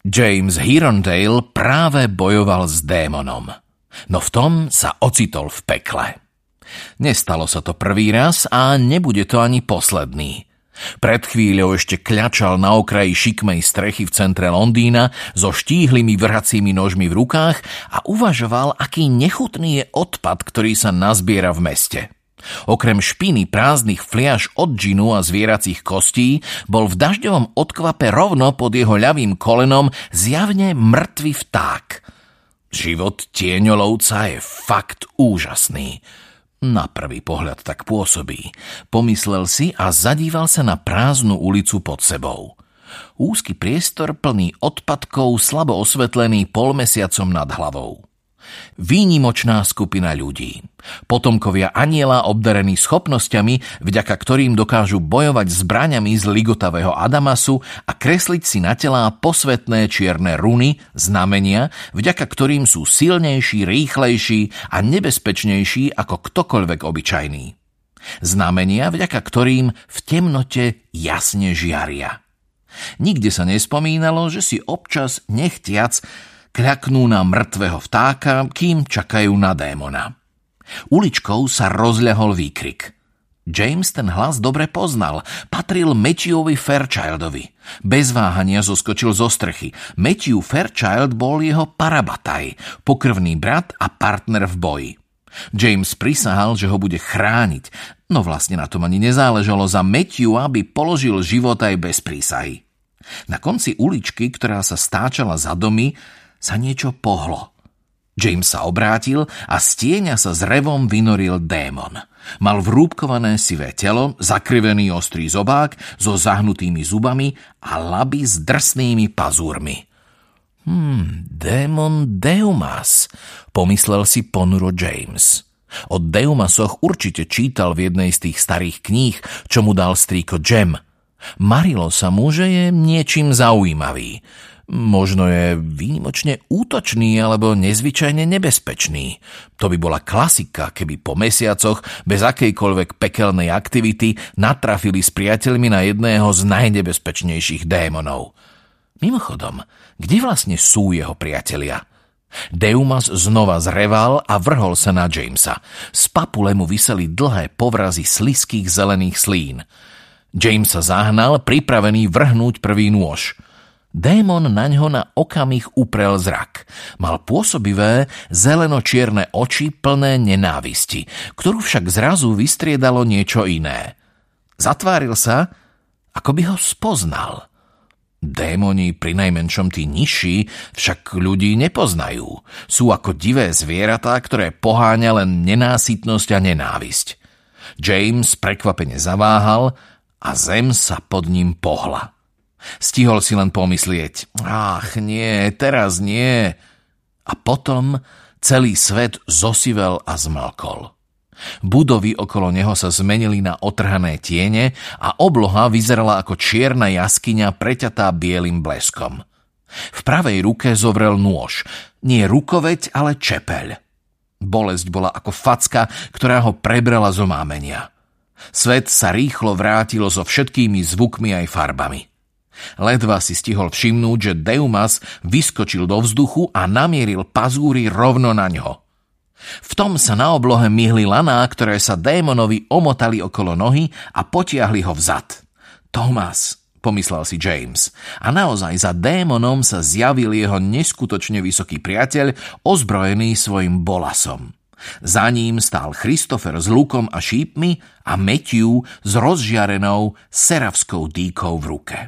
James Hirondale práve bojoval s démonom. No v tom sa ocitol v pekle. Nestalo sa to prvý raz a nebude to ani posledný. Pred chvíľou ešte kľačal na okraji šikmej strechy v centre Londýna so štíhlými vrhacími nožmi v rukách a uvažoval, aký nechutný je odpad, ktorý sa nazbiera v meste. Okrem špiny prázdnych fliaž od džinu a zvieracích kostí bol v dažďovom odkvape rovno pod jeho ľavým kolenom zjavne mŕtvý vták. Život tieňolovca je fakt úžasný. Na prvý pohľad tak pôsobí. Pomyslel si a zadíval sa na prázdnu ulicu pod sebou. Úzky priestor plný odpadkov, slabo osvetlený polmesiacom nad hlavou. Výnimočná skupina ľudí. Potomkovia aniela obdarení schopnosťami, vďaka ktorým dokážu bojovať zbraňami z ligotavého Adamasu a kresliť si na telá posvetné čierne runy, znamenia, vďaka ktorým sú silnejší, rýchlejší a nebezpečnejší ako ktokoľvek obyčajný. Znamenia, vďaka ktorým v temnote jasne žiaria. Nikde sa nespomínalo, že si občas nechtiac kľaknú na mŕtvého vtáka, kým čakajú na démona. Uličkou sa rozľahol výkrik. James ten hlas dobre poznal. Patril Matthewovi Fairchildovi. Bez váhania zoskočil zo strchy. Matthew Fairchild bol jeho parabataj, pokrvný brat a partner v boji. James prisahal, že ho bude chrániť, no vlastne na tom ani nezáležalo za Matthew, aby položil život aj bez prísahy. Na konci uličky, ktorá sa stáčala za domy, sa niečo pohlo. James sa obrátil a z tieňa sa s revom vynoril démon. Mal vrúbkované sivé telo, zakrivený ostrý zobák so zahnutými zubami a laby s drsnými pazúrmi. Hmm, démon Deumas, pomyslel si ponuro James. O Deumasoch určite čítal v jednej z tých starých kníh, čo mu dal strýko Jem. Marilo sa mu, že je niečím zaujímavý. Možno je výnimočne útočný alebo nezvyčajne nebezpečný. To by bola klasika, keby po mesiacoch bez akejkoľvek pekelnej aktivity natrafili s priateľmi na jedného z najnebezpečnejších démonov. Mimochodom, kde vlastne sú jeho priatelia? Deumas znova zreval a vrhol sa na Jamesa. Z papule mu vyseli dlhé povrazy sliských zelených slín. James sa zahnal, pripravený vrhnúť prvý nôž – Démon na ňo na okamih uprel zrak. Mal pôsobivé, zeleno-čierne oči plné nenávisti, ktorú však zrazu vystriedalo niečo iné. Zatváril sa, ako by ho spoznal. Démoni, pri najmenšom tí nižší, však ľudí nepoznajú. Sú ako divé zvieratá, ktoré poháňa len nenásytnosť a nenávisť. James prekvapene zaváhal a zem sa pod ním pohla. Stihol si len pomyslieť, ach nie, teraz nie. A potom celý svet zosivel a zmlkol. Budovy okolo neho sa zmenili na otrhané tiene a obloha vyzerala ako čierna jaskyňa preťatá bielým bleskom. V pravej ruke zovrel nôž, nie rukoveď, ale čepeľ. Bolesť bola ako facka, ktorá ho prebrala zo mámenia. Svet sa rýchlo vrátilo so všetkými zvukmi aj farbami. Ledva si stihol všimnúť, že Deumas vyskočil do vzduchu a namieril pazúry rovno na ňo. V tom sa na oblohe myhli laná, ktoré sa démonovi omotali okolo nohy a potiahli ho vzad. Thomas, pomyslel si James. A naozaj za démonom sa zjavil jeho neskutočne vysoký priateľ, ozbrojený svojim bolasom. Za ním stál Christopher s lukom a šípmi a Matthew s rozžiarenou seravskou dýkou v ruke.